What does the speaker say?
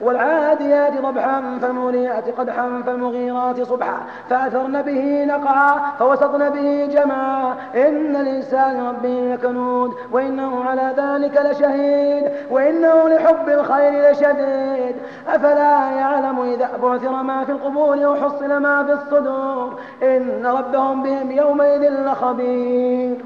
والعاديات ضبحا فالموريات قدحا فالمغيرات صبحا فأثرن به نقعا فوسطن به جمعا. إن الإنسان ربه لكنود وإنه على ذلك لشهيد وإنه لحب الخير لشديد. أفلا يعلم إذا بعثر ما في القبور وحصل ما في الصدور؟ إن ربهم بهم يومئذ لخبير.